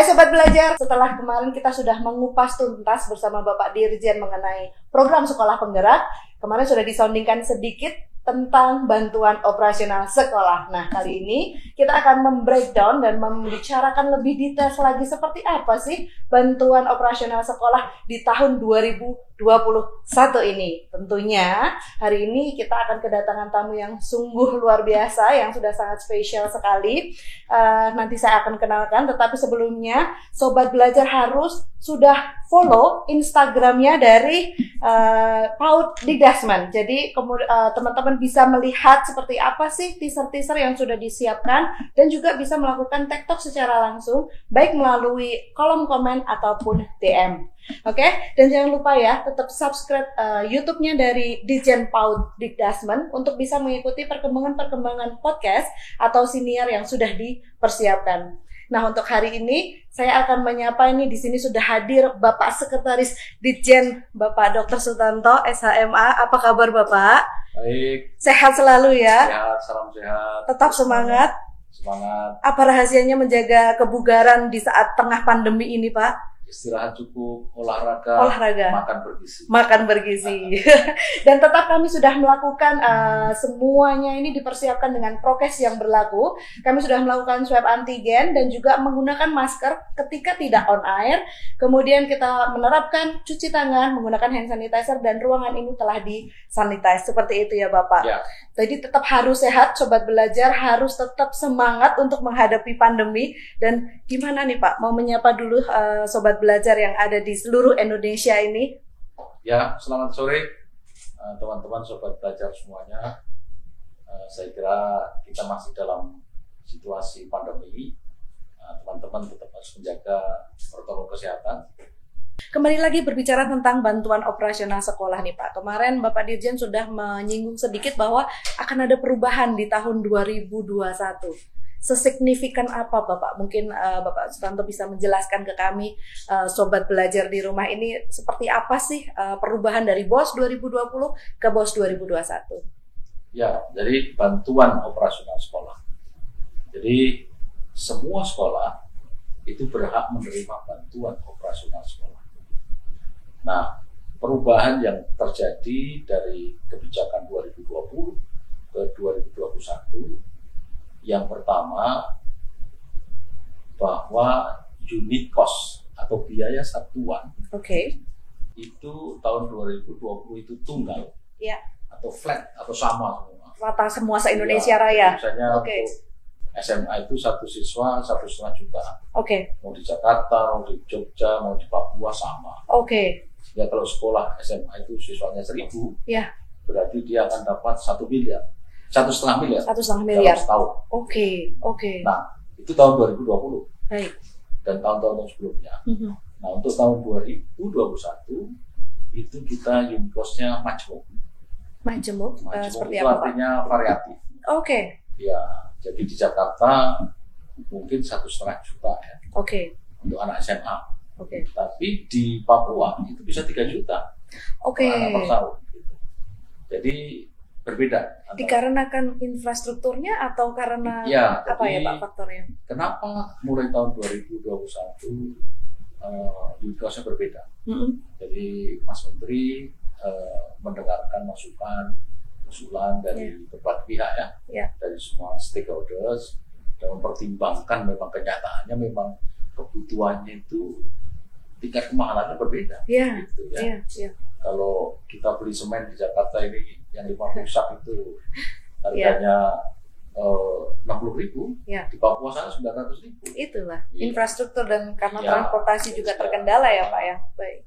Hai Sobat Belajar, setelah kemarin kita sudah mengupas tuntas bersama Bapak Dirjen mengenai program sekolah penggerak, kemarin sudah disondingkan sedikit tentang bantuan operasional sekolah. Nah, kali ini kita akan membreakdown dan membicarakan lebih detail lagi seperti apa sih bantuan operasional sekolah di tahun 2021 ini. Tentunya hari ini kita akan kedatangan tamu yang sungguh luar biasa, yang sudah sangat spesial sekali. Uh, nanti saya akan kenalkan, tetapi sebelumnya Sobat Belajar harus sudah follow Instagramnya dari uh, PAUD Dikdasman. Jadi uh, teman-teman bisa melihat seperti apa sih teaser-teaser yang sudah disiapkan dan juga bisa melakukan TikTok secara langsung, baik melalui kolom komen ataupun DM. Oke, okay? dan jangan lupa ya tetap subscribe uh, YouTube-nya dari Dijen Paud Dikdasmen untuk bisa mengikuti perkembangan-perkembangan podcast atau siniar yang sudah dipersiapkan. Nah, untuk hari ini saya akan menyapa ini di sini sudah hadir Bapak Sekretaris Dijen Bapak Dr. Sutanto SHMA. Apa kabar Bapak? Baik. Sehat selalu ya. Sehat, salam sehat. Tetap semangat. Semangat. Apa rahasianya menjaga kebugaran di saat tengah pandemi ini, Pak? Istirahat cukup, olahraga, olahraga, makan bergizi. Makan bergizi. Dan tetap kami sudah melakukan uh, semuanya ini dipersiapkan dengan prokes yang berlaku. Kami sudah melakukan swab antigen dan juga menggunakan masker ketika tidak on air. Kemudian kita menerapkan cuci tangan, menggunakan hand sanitizer dan ruangan ini telah disanitize. Seperti itu ya Bapak. Ya. Jadi tetap harus sehat, sobat belajar harus tetap semangat untuk menghadapi pandemi. Dan gimana nih Pak, mau menyapa dulu uh, sobat belajar yang ada di seluruh Indonesia ini? Ya, selamat sore eh, teman-teman sobat belajar semuanya. Eh, saya kira kita masih dalam situasi pandemi. Eh, teman-teman tetap harus menjaga protokol kesehatan. Kembali lagi berbicara tentang bantuan operasional sekolah nih Pak. Kemarin Bapak Dirjen sudah menyinggung sedikit bahwa akan ada perubahan di tahun 2021 sesignifikan apa Bapak? Mungkin uh, Bapak Sutanto bisa menjelaskan ke kami uh, sobat belajar di rumah ini seperti apa sih uh, perubahan dari BOS 2020 ke BOS 2021? Ya, jadi bantuan operasional sekolah. Jadi semua sekolah itu berhak menerima bantuan operasional sekolah. Nah, perubahan yang terjadi dari kebijakan 2020 ke 2021 yang pertama bahwa unit cost atau biaya satuan okay. itu tahun 2020 itu tunggal ya. atau flat atau sama semua rata semua se Indonesia ya, Raya. Misalnya okay. SMA itu satu siswa satu setengah juta. Oke. Okay. Mau di Jakarta, mau di Jogja, mau di Papua sama. Oke. Okay. Ya kalau sekolah SMA itu siswanya seribu, ya. berarti dia akan dapat satu miliar satu setengah miliar. Satu setengah miliar. setahun. Oke, okay, oke. Okay. Nah, itu tahun 2020. Baik. Dan tahun-tahun sebelumnya. Mm -hmm. Nah, untuk tahun 2021 itu kita unit cost-nya majemuk. Majemuk, uh, seperti itu apa, artinya variatif. Oke. Okay. Ya, jadi di Jakarta mungkin satu setengah juta ya. Oke. Okay. Untuk anak SMA. Oke. Okay. Tapi di Papua itu bisa tiga juta. Oke. Okay. Anak per tahun. Gitu. Jadi berbeda. Dikarenakan infrastrukturnya atau karena ya, apa ya Pak faktornya? Kenapa mulai tahun 2021 uh, unit berbeda? Mm -hmm. Jadi Mas Menteri uh, mendengarkan masukan, usulan dari yeah. berbagai pihak ya, yeah. dari semua stakeholders dan mempertimbangkan memang kenyataannya memang kebutuhannya itu tingkat kemahalannya berbeda. Yeah. Gitu, ya. Yeah. Yeah. Kalau kita beli semen di Jakarta ini yang 50 sak itu harganya eh, enam puluh ribu ya. di Papua sana sembilan ratus ribu itulah ya. infrastruktur dan karena ya. transportasi juga terkendala ya pak ya baik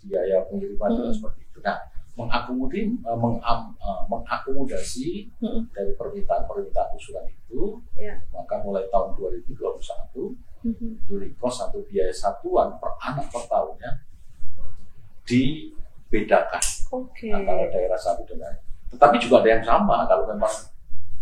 biaya pengiriman hmm. seperti itu nah mengakomodasi uh, mengam, uh, mengakomodasi hmm. dari permintaan-permintaan usulan itu ya. maka mulai tahun 2021 hmm. unit cost atau biaya satuan per anak per tahunnya dibedakan okay. antara daerah satu dengan tetapi juga ada yang sama kalau memang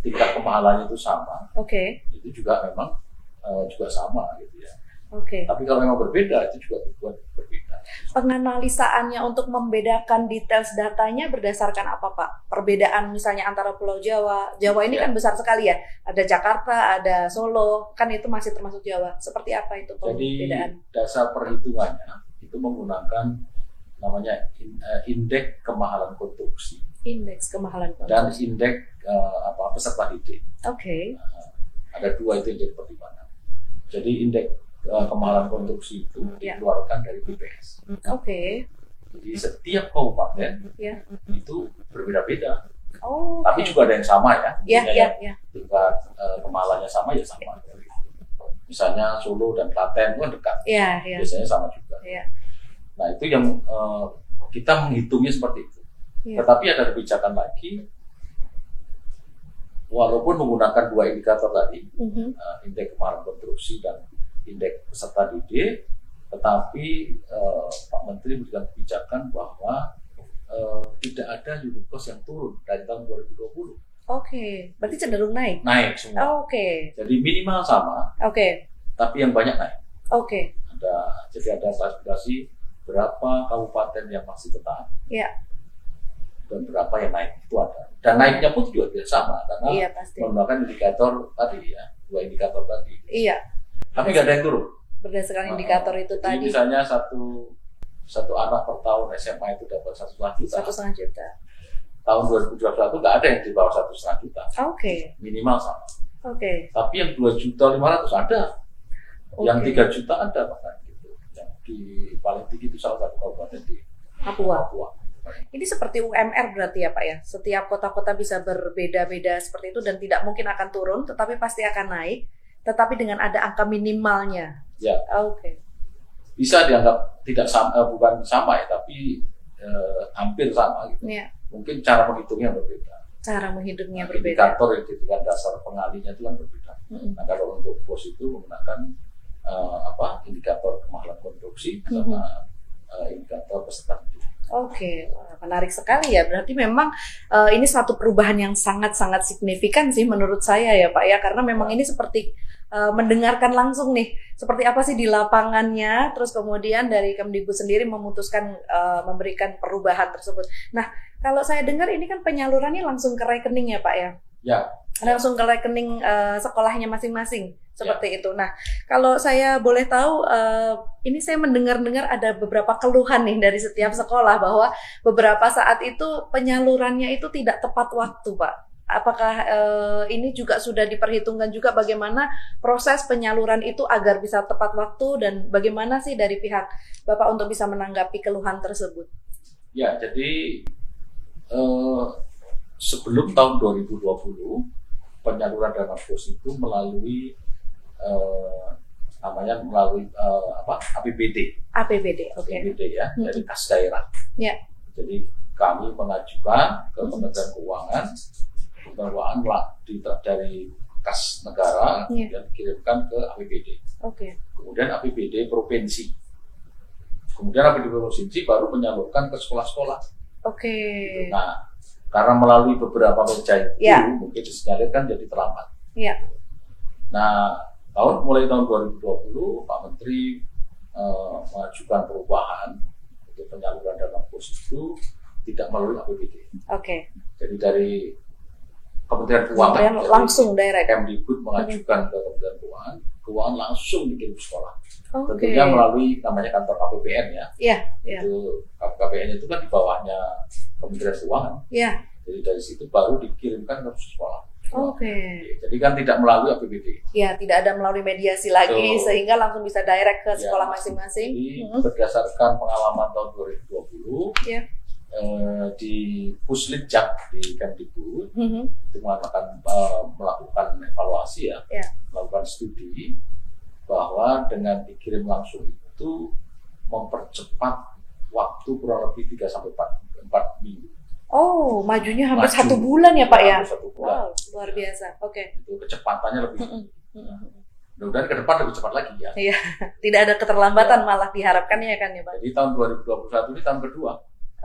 tingkat kemahalannya itu sama. Oke. Okay. Itu juga memang uh, juga sama gitu ya. Oke. Okay. Tapi kalau memang berbeda itu juga dibuat berbeda. Penganalisaannya untuk membedakan details datanya berdasarkan apa Pak? Per perbedaan misalnya antara Pulau Jawa. Jawa ini Ya. kan besar sekali ya. Ada Jakarta, ada Solo, kan itu masih termasuk Jawa. Seperti apa itu Jadi perbedaan? dasar perhitungannya itu menggunakan namanya in- eh, indeks kemahalan konstruksi Indeks kemahalan dan konstruksi. indeks eh, apa peserta didik. Oke. Ada dua itu yang jadi pertimbangan. Jadi indeks eh, kemahalan konstruksi itu Ya. dikeluarkan dari BPS. Hmm, Oke. Jadi setiap kabupaten Ya. itu berbeda-beda. Oh. Tapi oke. juga ada yang sama ya. Ya, Misalnya ya, ya. tingkat eh, kemahalannya sama ya sama. Misalnya Solo dan Klaten kan dekat. Ya, ya. Biasanya sama juga. Ya. Nah itu yang eh, kita menghitungnya seperti itu. Ya. Tetapi ada kebijakan lagi, walaupun menggunakan dua indikator tadi, Mhm. eh, indeks kemahalan konstruksi dan indeks peserta didik, tetapi eh, Pak Menteri memberikan kebijakan bahwa eh, tidak ada unit cost yang turun dari tahun 2020. Oke. Berarti cenderung naik. Naik semua. Oke. Jadi minimal sama, Oke. tapi yang banyak naik. Oke. Ada jadi ada klasifikasi berapa kabupaten yang masih tetap Ya. dan berapa yang naik itu ada. Dan naiknya pun juga tidak sama karena Iya pasti. menggunakan indikator tadi ya, dua indikator tadi. Iya. Tapi nggak ada yang turun. Berdasarkan indikator itu Jadi tadi misalnya satu satu anak per tahun SMA itu dapat satu setengah juta. satu setengah juta. Tahun 2021 nggak ada yang di bawah satu setengah juta. Oke. Minimal sama. Oke. Tapi yang dua juta lima ratus ada. Yang Oke. tiga juta ada bahkan. Yang di paling tinggi itu salah satu kabupaten di Papua. Papua. Ini seperti UMR berarti ya Pak ya. Setiap kota-kota bisa berbeda-beda seperti itu dan tidak mungkin akan turun, tetapi pasti akan naik. Tetapi dengan ada angka minimalnya. Ya. Oke. Bisa dianggap tidak sama, eh, bukan sama ya, tapi eh, hampir sama gitu. Ya. Mungkin cara menghitungnya berbeda. Cara menghidupnya Nah, berbeda. Indikator yang dasar pengalinya itu kan berbeda. Mm-mm. Nah kalau untuk pos itu menggunakan eh, apa indikator kemahalan konstruksi sama eh, indikator peserta. Oke, Wah, menarik sekali ya. Berarti memang eh, ini satu perubahan yang sangat-sangat signifikan sih menurut saya ya Pak ya, karena memang ini seperti eh, mendengarkan langsung nih, seperti apa sih di lapangannya, terus kemudian dari Kemdikbud sendiri memutuskan eh, memberikan perubahan tersebut. Nah, kalau saya dengar ini kan penyalurannya langsung ke rekening ya Pak ya, Ya, langsung ke rekening eh, sekolahnya masing-masing seperti itu. Nah, kalau saya boleh tahu, eh, ini saya mendengar-dengar ada beberapa keluhan nih dari setiap sekolah bahwa beberapa saat itu penyalurannya itu tidak tepat waktu, Pak. Apakah eh, ini juga sudah diperhitungkan juga bagaimana proses penyaluran itu agar bisa tepat waktu dan bagaimana sih dari pihak Bapak untuk bisa menanggapi keluhan tersebut? ya jadi eh, sebelum tahun 2020 penyaluran dana pos itu melalui eh, namanya melalui eh, apa APBD. APBD, oke. APBD ya Hmm. dari kas daerah. Ya. Jadi kami mengajukan ke Kementerian Keuangan, Kementerian Keuangan dari kas negara Ya. dan dikirimkan ke APBD. Oke. Kemudian APBD provinsi. Kemudian APBD provinsi baru menyalurkan ke sekolah-sekolah. Oke. Nah, karena melalui beberapa meja itu Ya. mungkin disinyalir kan jadi terlambat. Ya. Nah, tahun mulai tahun 2020 Pak Menteri eh, mengajukan perubahan untuk penyaluran dana pos itu tidak melalui APBD. Oke. Jadi dari Kementerian Keuangan, jadi langsung direct. Kemdikbud mengajukan ke Kementerian Keuangan, keuangan langsung dikirim ke sekolah. Oke. Tentunya melalui namanya kantor KPPN ya. Iya, iya. Itu KPPN itu kan di bawahnya Kementerian Keuangan. Iya. Jadi dari situ baru dikirimkan ke sekolah. Oke. Jadi kan tidak melalui APBD. Ya, tidak ada melalui mediasi lagi Betul. sehingga langsung bisa direct ke Ya. sekolah masing-masing. Jadi Mhm. berdasarkan pengalaman tahun 2020 Iya. eh, di Puslitjak di Kemdikbud Mhm. itu melakukan eh, melakukan evaluasi ya, Ya. melakukan studi bahwa dengan dikirim langsung itu mempercepat waktu kurang lebih 3 sampai 4, 4 minggu. Oh, majunya hampir Maju. satu bulan ya Pak ya? Satu bulan. Wow, luar biasa. Oke. Itu kecepatannya lebih. Mudah-mudahan ke depan lebih cepat lagi ya. Tidak ada keterlambatan malah diharapkan ya kan ya Pak? Jadi tahun 2021 ini tahun kedua,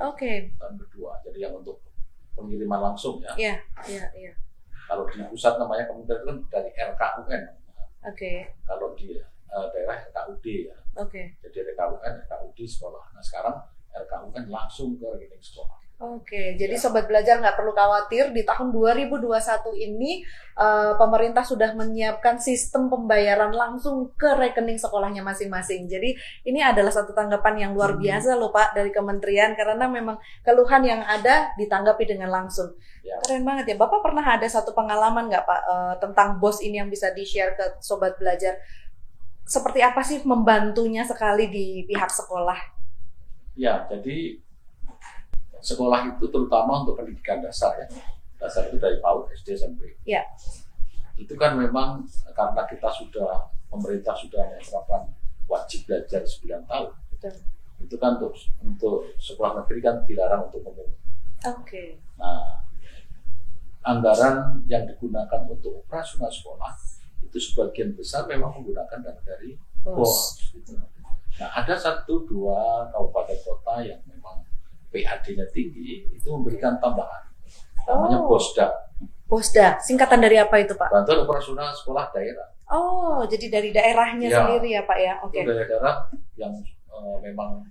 Oke. tahun kedua. Jadi yang untuk pengiriman langsung ya. Iya, iya, iya. Kalau di pusat namanya kementerian itu kan dari RKUN. Oke. Kalau di eh, daerah RKUD ya. Oke. Jadi RKUN, RKUD sekolah. Nah sekarang RKUN langsung ke rekening sekolah. Oke, jadi sobat belajar nggak perlu khawatir di tahun 2021 ini uh, pemerintah sudah menyiapkan sistem pembayaran langsung ke rekening sekolahnya masing-masing. Jadi ini adalah satu tanggapan yang luar Hmm. biasa loh Pak dari kementerian karena memang keluhan yang ada ditanggapi dengan langsung. Ya. Keren banget ya. Bapak pernah ada satu pengalaman nggak Pak uh, tentang bos ini yang bisa di-share ke sobat belajar? Seperti apa sih membantunya sekali di pihak sekolah? Ya, jadi sekolah itu terutama untuk pendidikan dasar ya. Dasar itu dari PAUD, SD, SMP. Ya. Itu kan memang karena kita sudah pemerintah sudah menerapkan wajib belajar 9 tahun. Betul. Itu kan untuk untuk sekolah negeri kan dilarang untuk memungut. Oke. Nah, anggaran yang digunakan untuk operasional sekolah itu sebagian besar memang menggunakan dana dari Bos. Gitu. Nah, ada satu dua kabupaten kota yang PAD-nya tinggi itu memberikan tambahan, namanya Oh. BOSDA, Posda, singkatan dari apa itu Pak? bantuan operasional sekolah daerah. Oh, jadi dari daerahnya Ya. sendiri ya Pak ya? Oke. Itu daerah-daerah yang eh, memang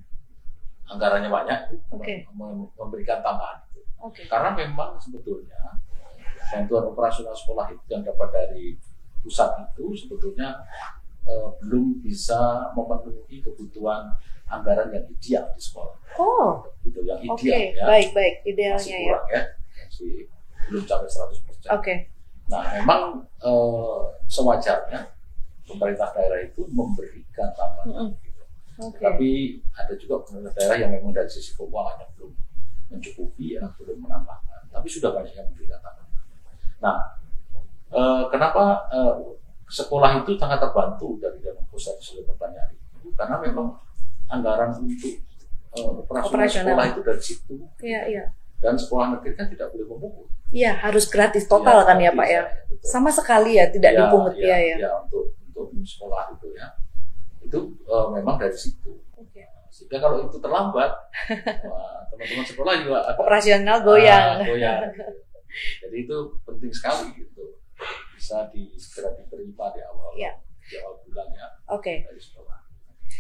anggarannya banyak itu Oke. mem- memberikan tambahan. Oke. Karena memang sebetulnya bantuan operasional sekolah itu yang dapat dari pusat itu sebetulnya eh, belum bisa memenuhi kebutuhan anggaran yang ideal di sekolah. Oh, Gitu yang ideal ya. Baik, baik. Masih Idealnya ya. kurang ya. Masih belum sampai 100%. Oke. Nah, memang eh, sewajarnya pemerintah daerah itu memberikan tambahan. Mm-mm. gitu. Oke. Tapi ada juga pemerintah daerah yang memang dari sisi keuangannya belum mencukupi ya, belum menambahkan. Tapi sudah banyak yang memberikan tambahan. Nah, eh, kenapa eh, sekolah itu sangat terbantu dari dana pusat seluruh pertanyaan itu? Karena memang anggaran untuk eh, operasional, Operasional. sekolah itu dari situ Iya, iya. dan sekolah negeri kan tidak boleh memungut. Iya, harus gratis total Ya, kan ya Pak ya? betul. Sama sekali ya, tidak Ya, dipungut ya, ya ya. ya, untuk untuk sekolah itu ya. Itu eh, memang dari situ. Oke. Sehingga kalau itu terlambat, teman-teman sekolah juga agak Operasional goyang. ah, goyang. Jadi itu penting sekali gitu. Bisa di, segera diterima di awal Iya. di awal bulan ya Oke. dari sekolah.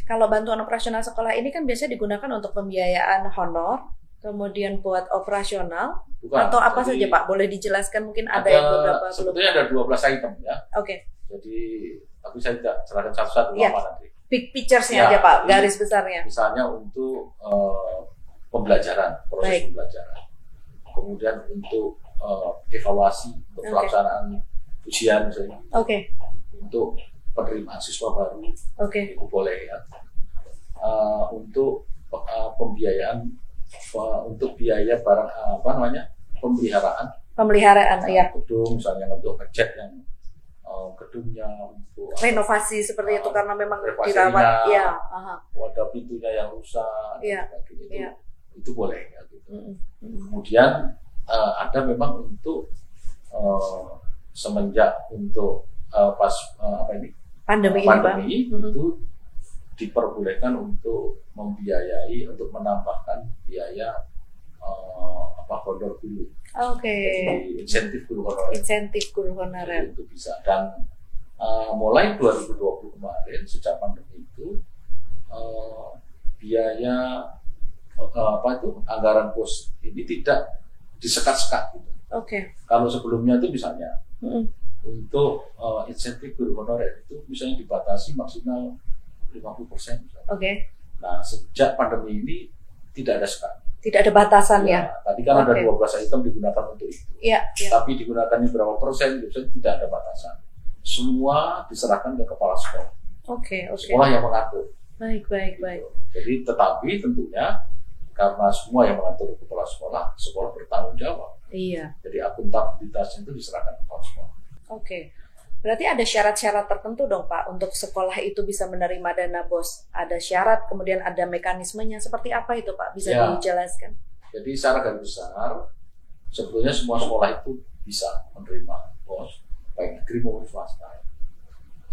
Kalau bantuan operasional sekolah ini kan biasanya digunakan untuk pembiayaan honor, kemudian buat operasional Bukan, atau apa jadi saja Pak? Boleh dijelaskan mungkin ada, Ada, yang beberapa belum. sebetulnya ada 12 item ya. Oke. Jadi tapi saya tidak serahkan satu-satu lama nanti. Big pictures-nya Ya, aja Pak, garis besarnya. misalnya untuk eh, pembelajaran proses Baik. pembelajaran kemudian untuk eh, evaluasi untuk Oke. pelaksanaan ujian misalnya Oke. untuk penerimaan siswa baru Oke. itu boleh ya Eh, untuk eh, pembiayaan eh, untuk biaya barang eh, apa namanya pemeliharaan Pemeliharaan ya. gedung misalnya untuk ngecat yang eh, gedungnya untuk Renovasi seperti itu karena memang dirawat. Iya, aha. wadah pintunya yang rusak sebagainya. itu Iya. itu boleh ya gitu. Mm-mm. kemudian eh, ada memang untuk eh, semenjak untuk eh, pas eh, apa ini Pandemi ini Bang. pandemi Mhm. itu diperbolehkan untuk membiayai untuk menambahkan biaya eh, apa honor guru Oke. Jadi insentif guru honorer Insentif guru honorer. itu bisa dan eh, mulai 2020 kemarin sejak pandemi itu eh, biaya eh, apa itu anggaran pos ini tidak disekat-sekat gitu. Oke. Kalau sebelumnya itu misalnya Mm-mm. Untuk eh, insentif guru honorer itu misalnya dibatasi maksimal 50 persen. Oke. Nah sejak pandemi ini tidak ada sekat. Tidak ada batasan ya. Tadi kan ada Oke. 12 item digunakan untuk itu. Iya, iya. Tapi digunakannya berapa persen, biasanya tidak ada batasan. Semua diserahkan ke kepala sekolah. Oke, oke. Sekolah yang mengatur. Baik, baik, gitu. baik. Jadi tetapi tentunya karena semua yang mengatur kepala sekolah, sekolah bertanggung jawab. Iya. Jadi akuntabilitasnya itu diserahkan ke kepala sekolah. Oke. Berarti ada syarat-syarat tertentu dong Pak untuk sekolah itu bisa menerima dana bos. Ada syarat, kemudian ada mekanismenya. Seperti apa itu Pak? Bisa Ya. dijelaskan? Jadi secara garis besar, sebetulnya semua sekolah itu bisa menerima bos, baik negeri maupun swasta.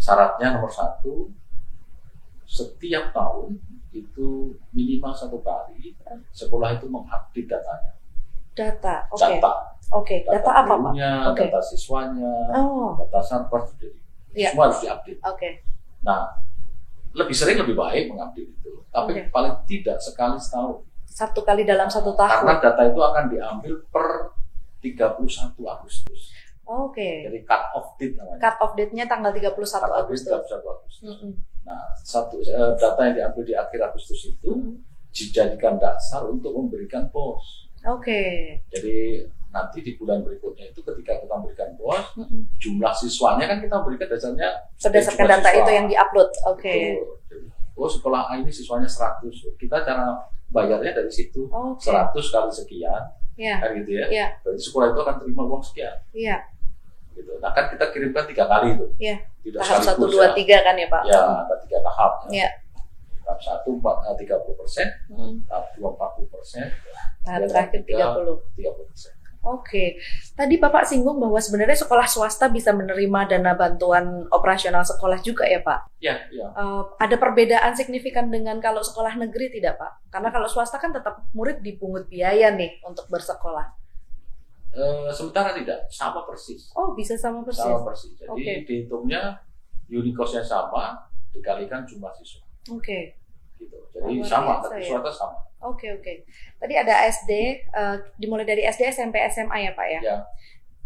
Syaratnya nomor satu, setiap tahun itu minimal satu kali sekolah itu mengupdate datanya. Data. Oke. Data, Oke. Data apa Pak? Oke. data siswanya, Oh, data server, jadi Iya. semua harus diupdate. oke. Nah, lebih sering lebih baik mengupdate itu, tapi Oke. paling tidak sekali setahun. Satu kali dalam satu tahun. Karena data itu akan diambil per 31 Agustus. Oke. Jadi cut off date namanya. Cut off date-nya tanggal 31 Cut Agustus. 31 Agustus. Mm-mm. Nah, satu eh, data yang diambil di akhir Agustus itu Mm. dijadikan dasar untuk memberikan pos. Oke. Jadi nanti di bulan berikutnya itu ketika kita memberikan pos, Mm-mm. jumlah siswanya kan kita berikan dasarnya Berdasarkan data siswa. itu yang diupload. Oke. Betul. Oh sekolah A ini siswanya 100. Kita cara bayarnya dari situ. Oke. 100 kali sekian, Iya. kan gitu ya. Iya. Berarti sekolah itu akan terima uang sekian. Iya. Gitu. Nah kan kita kirimkan tiga kali itu. Iya. Tidak Tahap satu, dua, ya. tiga kan ya Pak? Ya, ada tiga tahap. Iya. Tahap satu empat tiga puluh persen, Mm. tahap dua empat puluh persen, Tahap terakhir 30. tiga puluh persen. Oke, tadi Bapak singgung bahwa sebenarnya sekolah swasta bisa menerima dana bantuan operasional sekolah juga ya Pak. Ya, ya. Eh, ada perbedaan signifikan dengan kalau sekolah negeri tidak Pak? Karena kalau swasta kan tetap murid dipungut biaya nih untuk bersekolah. Eh, sementara tidak sama persis. Oh bisa sama persis. Sama persis. Jadi Oke. dihitungnya unit cost-nya sama dikalikan jumlah siswa. Oke, Gitu. Jadi Luar sama, tapi ya. sama. oke, oke. Tadi ada SD, eh, dimulai dari SD, SMP, SMA ya Pak ya? Ya.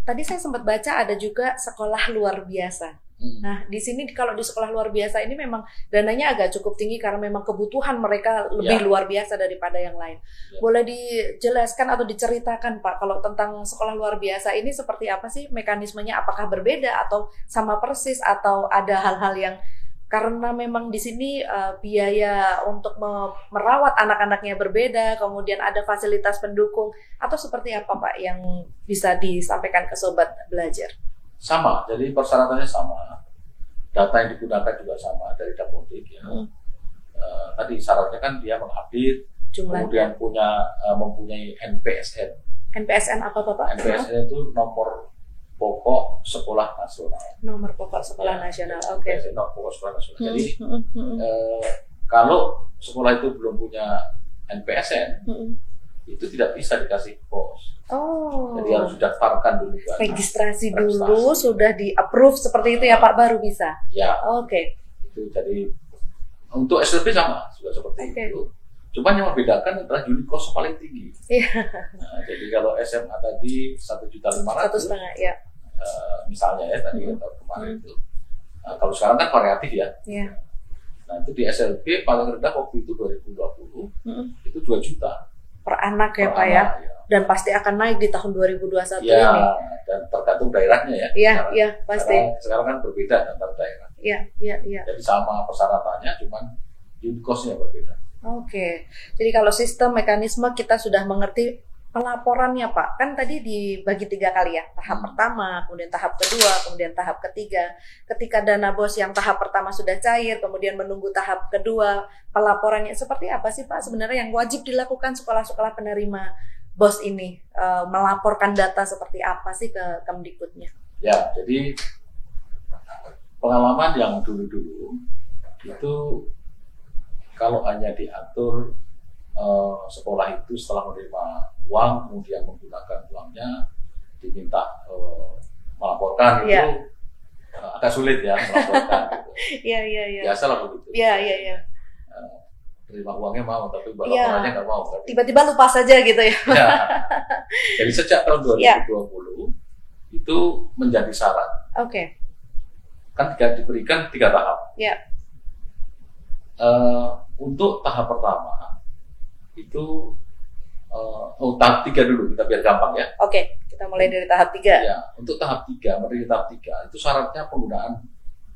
Tadi saya sempat baca ada juga sekolah luar biasa. Hmm. Nah, di sini kalau di sekolah luar biasa ini memang dananya agak cukup tinggi karena memang kebutuhan mereka lebih Ya. luar biasa daripada yang lain. Ya. Boleh dijelaskan atau diceritakan Pak kalau tentang sekolah luar biasa ini seperti apa sih mekanismenya? Apakah berbeda atau sama persis atau ada hal-hal yang karena memang di sini uh, biaya untuk me- merawat anak-anaknya berbeda, kemudian ada fasilitas pendukung atau seperti apa Pak yang bisa disampaikan ke sobat belajar? Sama, jadi persyaratannya sama. Data yang digunakan juga sama dari Dapodik ya. Hmm. Eh, tadi syaratnya kan dia mengupdate, Jumlahnya. kemudian punya eh, mempunyai NPSN. NPSN apa Bapak? NPSN itu nomor pokok sekolah nasional. Nomor pokok sekolah Ya, nasional. Oke. NPSN nomor pokok sekolah nasional. Hmm, Jadi hmm, hmm, eh, kalau sekolah itu belum punya NPSN, hmm. itu tidak bisa dikasih pos. Oh. Jadi harus didaftarkan dulu kan. registrasi dulu sudah di approve seperti itu ya Pak baru bisa. Ya, Oke. itu jadi untuk SLB sama juga seperti Oke. itu. Cuman yang membedakan adalah unit cost paling tinggi. Iya. Nah, jadi kalau SMA tadi satu juta lima ratus, setengah ya. misalnya ya tadi Hmm. tahun kemarin Hmm. itu. Nah, kalau sekarang kan variatif ya. Iya. Nah itu di SLB paling rendah waktu itu 2020 Mm-mm. itu 2 juta. Per anak ya per Pak ya. anak, ya. Dan pasti akan naik di tahun 2021 Ya, ini. dan tergantung daerahnya ya. Iya, iya pasti. Sekarang, sekarang kan berbeda antar daerah. Iya, iya, iya. Jadi sama persyaratannya, cuman unit cost-nya berbeda. Oke. Jadi kalau sistem mekanisme kita sudah mengerti pelaporannya Pak. Kan tadi dibagi tiga kali ya. Tahap Hmm. pertama, kemudian tahap kedua, kemudian tahap ketiga. Ketika dana bos yang tahap pertama sudah cair, kemudian menunggu tahap kedua, pelaporannya seperti apa sih Pak sebenarnya yang wajib dilakukan sekolah-sekolah penerima bos ini Eh, melaporkan data seperti apa sih ke Kemdikbudnya? Ya, jadi pengalaman yang dulu-dulu itu kalau hanya diatur eh, sekolah itu setelah menerima uang kemudian menggunakan uangnya diminta eh, melaporkan Iya. itu eh, agak sulit ya melaporkan gitu. Iya, iya, iya. biasa lah begitu Iya, iya, terima uangnya mau tapi laporannya nggak mau kan Tiba-tiba lupa saja gitu ya. Ya. jadi sejak tahun 2020 Iya. itu menjadi syarat Oke. kan tiga, diberikan tiga tahap. Ya. Eh, untuk tahap pertama itu eh, oh tahap tiga dulu kita biar gampang ya. Oke, kita mulai dari tahap tiga. Ya, untuk tahap tiga, menerima tahap tiga itu syaratnya penggunaan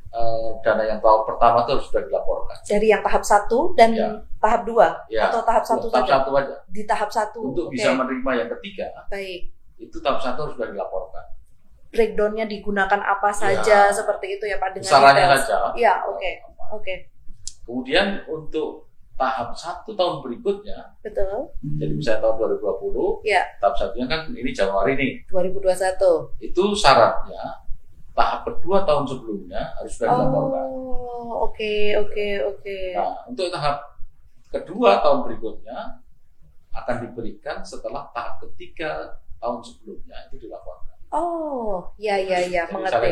eh, dana yang tahap pertama itu harus sudah dilaporkan. Dari yang tahap satu dan Ya. tahap dua Ya, atau tahap satu tahap saja? satu aja. Di tahap satu. Untuk Oke. bisa menerima yang ketiga Baik. itu tahap satu harus sudah dilaporkan. Breakdownnya digunakan apa saja Ya. seperti itu ya Pak dengan Besarannya detail. saja. Iya, oke. Oke, Kemudian untuk tahap satu tahun berikutnya, betul. jadi misalnya tahun 2020, Ya. tahap satunya kan ini Januari nih. 2021. itu syaratnya tahap kedua tahun sebelumnya harus sudah dilaporkan. Oh, oke, oke, oke. Nah, untuk tahap kedua tahun berikutnya akan diberikan setelah tahap ketiga tahun sebelumnya itu dilaporkan. Oh, ya, ya, ya, Jadi mengerti.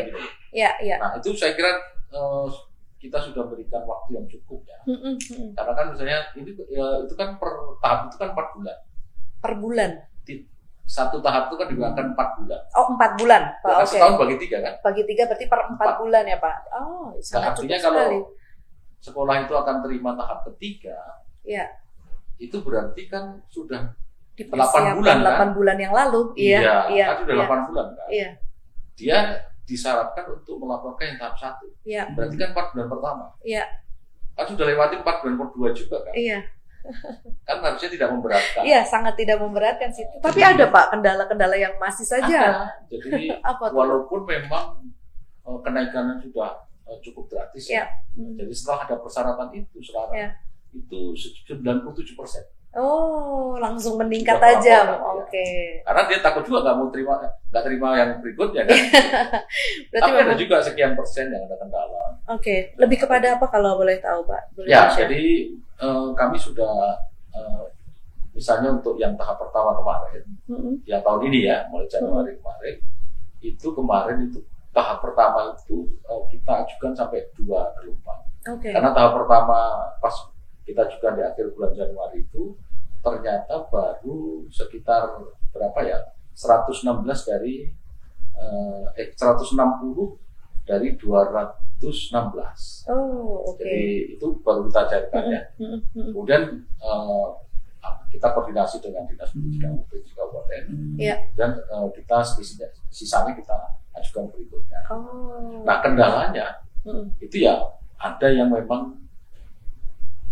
Ya, ya. Nah, itu saya kira eh, kita sudah berikan waktu yang cukup ya. Mm-mm, mm-mm. Karena kan misalnya ini ya, itu kan per tahap itu kan empat bulan. Per bulan. Satu tahap itu kan digunakan empat bulan. Oh empat bulan, Pak. Ya, kan Oke. setahun bagi tiga kan. Bagi tiga berarti per empat bulan ya Pak. Oh, Nah, sangat artinya cukup kalau sekali. sekolah itu akan terima tahap ketiga, Ya, itu berarti kan sudah dipersiapkan bulan, kan? 8 bulan yang lalu. Iya, iya, kan sudah iya. 8 bulan kan. Iya. Dia disyaratkan untuk melaporkan yang tahap satu. Iya, Berarti kan 4 bulan pertama. Iya. Kan sudah lewati 4 bulan kedua juga kan. iya. Kan harusnya tidak memberatkan. Iya, sangat tidak memberatkan sih. Tapi ada Pak kendala-kendala yang masih saja. Ada. Jadi Apa walaupun memang eh, kenaikannya sudah eh, cukup gratis ya. Hmm. Jadi setelah ada persyaratan itu sekarang Iya. itu 97 persen. Oh, langsung meningkat Sudah tajam. melaporkan, Oke. Karena dia takut juga nggak mau terima nggak terima yang berikutnya kan. Berarti Tapi ada memang juga sekian persen yang ada kendala. Oke, lebih kepada apa kalau boleh tahu, Pak? Boleh Ya, di-share? jadi eh, kami sudah eh, misalnya untuk yang tahap pertama kemarin, Mm-mm. yang tahun ini ya, mulai Januari kemarin, itu kemarin itu tahap pertama itu eh, kita ajukan sampai dua gelombang. Oke. Karena tahap pertama pas kita ajukan di akhir bulan Januari itu ternyata baru sekitar berapa ya 116 dari eh, eh 160 dari 216. Oh, oke. Jadi itu baru kita cairkan ya. Mm-mm, mm-mm. Kemudian eh, kita koordinasi dengan dinas pendidikan provinsi kabupaten Iya. dan eh, kita sisanya, sisanya kita ajukan berikutnya. Oh. Nah kendalanya itu ya ada yang memang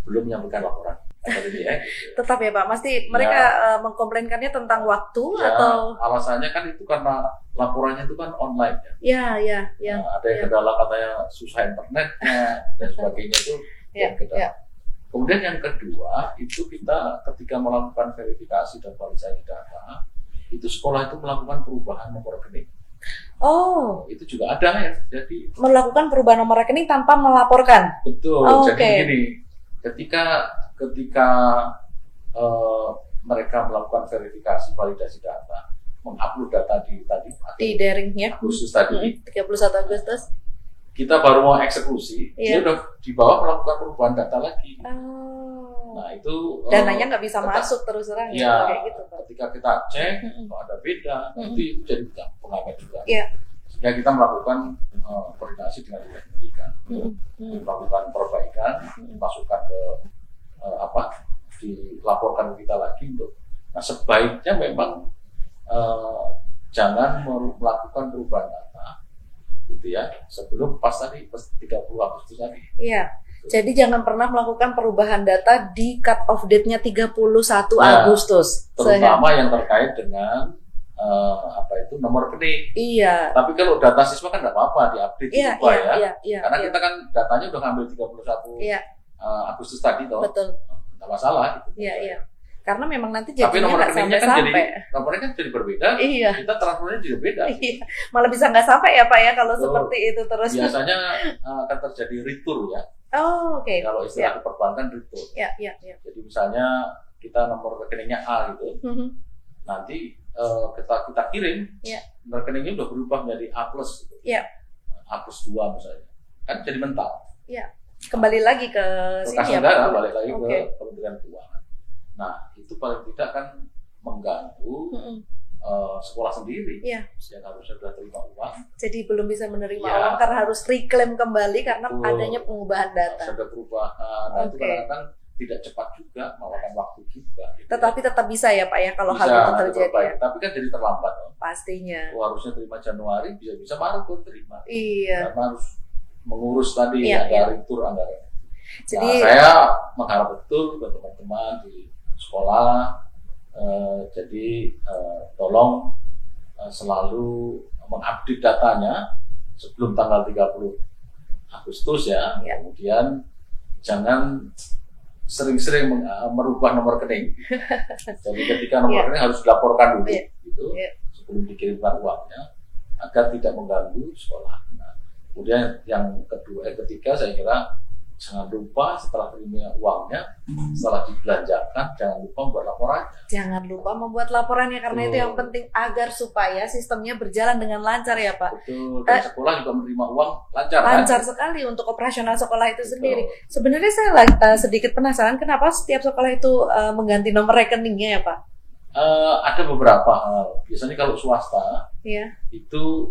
belum menyampaikan laporan. Ya. gitu. Tetap ya Pak, pasti mereka eh, mengkomplainkannya tentang waktu Ya, atau alasannya kan itu karena laporannya itu kan online ya. ya ya ya. Nah, ada yang ya. kendala katanya susah internetnya dan sebagainya itu Ya, kita. ya. Kemudian yang kedua itu kita ketika melakukan verifikasi dan validasi data itu sekolah itu melakukan perubahan nomor rekening. Oh, Itu juga ada ya. Jadi melakukan perubahan nomor rekening tanpa melaporkan. betul. Oh, Jadi oke. begini, ketika ketika eh, mereka melakukan verifikasi validasi data, mengupload data di tadi di daringnya. Agustus tadi, Mm, 31 Agustus. kita baru mau eksekusi, Iya. dia udah di bawah melakukan perubahan data lagi. Oh. Nah itu eh, Dananya nggak bisa tetap- masuk terus terang ya, ya kalau kayak gitu Pak. ketika kita cek Mm-mm. kalau ada beda, Mm-mm. itu jadi pengamat juga. Iya. Sehingga kita melakukan eh, koordinasi dengan dinas pendidikan Mm-mm. Mm. melakukan perbaikan, Mm. masukkan ke eh, apa, dilaporkan kita lagi untuk. Nah sebaiknya memang eh, jangan melakukan perubahan data, gitu ya, sebelum pas tadi pas 30 Agustus tadi. Iya. Jadi jangan pernah melakukan perubahan data di cut off date-nya 31 Ya, Agustus. terutama yang terkait dengan eh, apa itu nomor rekening. Iya. Tapi kalau data siswa kan nggak apa-apa diupdate Iya, lupa iya, ya. iya, iya. Karena iya. kita kan datanya udah ngambil 31 Iya. eh, Agustus tadi toh, Betul. nggak masalah. Gitu. Iya, iya. Karena memang nanti Tapi jadinya nomor rekeningnya kan jadi sampai-sampai. nomornya kan jadi berbeda. Iya. Kita transfernya juga beda. Iya. Malah bisa nggak sampai ya Pak ya kalau Betul. seperti itu terus. Biasanya eh, akan terjadi retur ya. Oh, oke. Kalau istilah perbankan retur. Ya, ya, ya. Jadi misalnya kita nomor rekeningnya A gitu, Mhm. Nanti eh, kita kita kirim, Iya. rekeningnya udah berubah menjadi A plus. Gitu. Iya. A plus dua misalnya. Kan jadi mental. Kembali lagi ke sini ya negara balik lagi Oke. ke Kementerian Keuangan. Nah itu paling tidak kan mengganggu Mhm. eh, sekolah sendiri Iya. yang harusnya sudah terima uang Jadi belum bisa menerima Iya. uang karena harus reclaim kembali karena Betul. adanya pengubahan data. ada perubahan nah itu Oke. kadang-kadang tidak cepat juga memakan waktu juga gitu. Tetapi tetap bisa ya Pak ya kalau bisa hal itu terjadi ya. tapi kan jadi terlambat loh. Pastinya. Oh, harusnya terima Januari bisa bisa Maret pun terima Iya. karena harus mengurus tadi Iya, ada retur anggaran Jadi nah, saya mengharap betul ke teman-teman di sekolah eh, jadi eh, tolong eh, selalu mengupdate datanya sebelum tanggal 30 Agustus ya. Ya. Kemudian jangan sering-sering eh, merubah nomor rekening. Jadi ketika nomor Ya. rekening harus dilaporkan dulu Ya. gitu Ya. sebelum dikirimkan uangnya agar tidak mengganggu sekolah. Nah, kemudian yang kedua, eh, ketiga saya kira jangan lupa setelah terima uangnya, setelah dibelanjakan, jangan lupa membuat laporannya. Jangan lupa membuat laporannya karena itu yang penting agar supaya sistemnya berjalan dengan lancar ya Pak. Betul. Dan Eh, sekolah juga menerima uang lancar, kan? Lancar sekali untuk operasional sekolah itu sendiri. Sebenarnya saya eh, sedikit penasaran kenapa setiap sekolah itu eh, mengganti nomor rekeningnya ya Pak? Eh, ada beberapa hal. Biasanya kalau swasta Iya. itu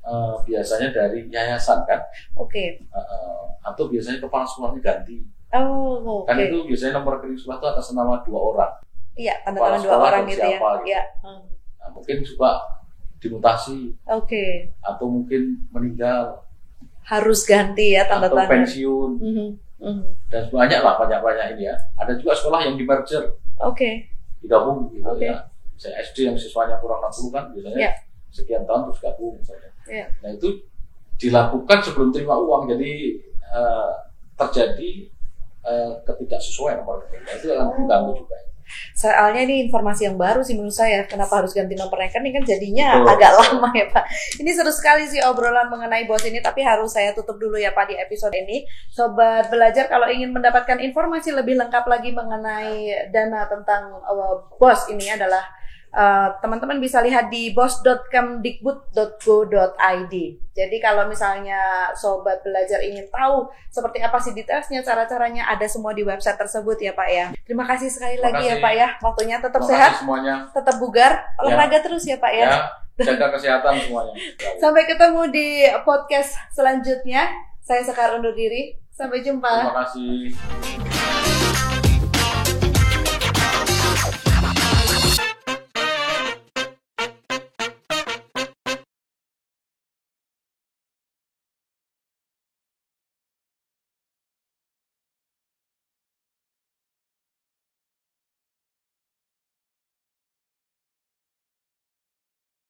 eh, biasanya dari yayasan kan, Oke. Eh, eh, atau biasanya kepala sekolahnya ganti. Oh, oke. Kan itu biasanya nomor rekening sekolah itu atas nama dua orang. Iya, tanda tangan dua orang atau gitu ya. siapa gitu. Iya. Hmm. Nah, mungkin juga dimutasi Oke. atau mungkin meninggal Harus ganti ya tanda atau tangan. pensiun Mhm, mhm. dan banyak lah banyak banyak ini ya. Ada juga sekolah yang di merger Oke. digabung gitu Oke. ya. Saya SD yang siswanya kurang 60 kan biasanya Iya. sekian tahun terus gabung misalnya. Iya. Nah itu dilakukan sebelum terima uang jadi eh, terjadi eh, ketidaksesuaian nomor rekening. Nah, itu Oh. mengganggu juga. Soalnya ini informasi yang baru sih menurut saya. Kenapa harus ganti nomor rekening kan jadinya Betul. agak lama ya Pak. Ini seru sekali sih obrolan mengenai bos ini. Tapi harus saya tutup dulu ya Pak di episode ini. Sobat belajar kalau ingin mendapatkan informasi lebih lengkap lagi mengenai dana tentang uh, bos ini adalah uh, teman-teman bisa lihat di bos.kemdikbud.go.id. Jadi kalau misalnya sobat belajar ingin tahu seperti apa sih detailnya, cara-caranya ada semua di website tersebut ya Pak ya. Terima kasih sekali Terima lagi ya kasih. Pak ya. Waktunya tetap Terima sehat, semuanya tetap bugar, olahraga terus ya Pak ya. ya. Jaga kesehatan semuanya. Sampai ketemu di podcast selanjutnya. Saya Sekar undur diri. Sampai jumpa. Terima kasih.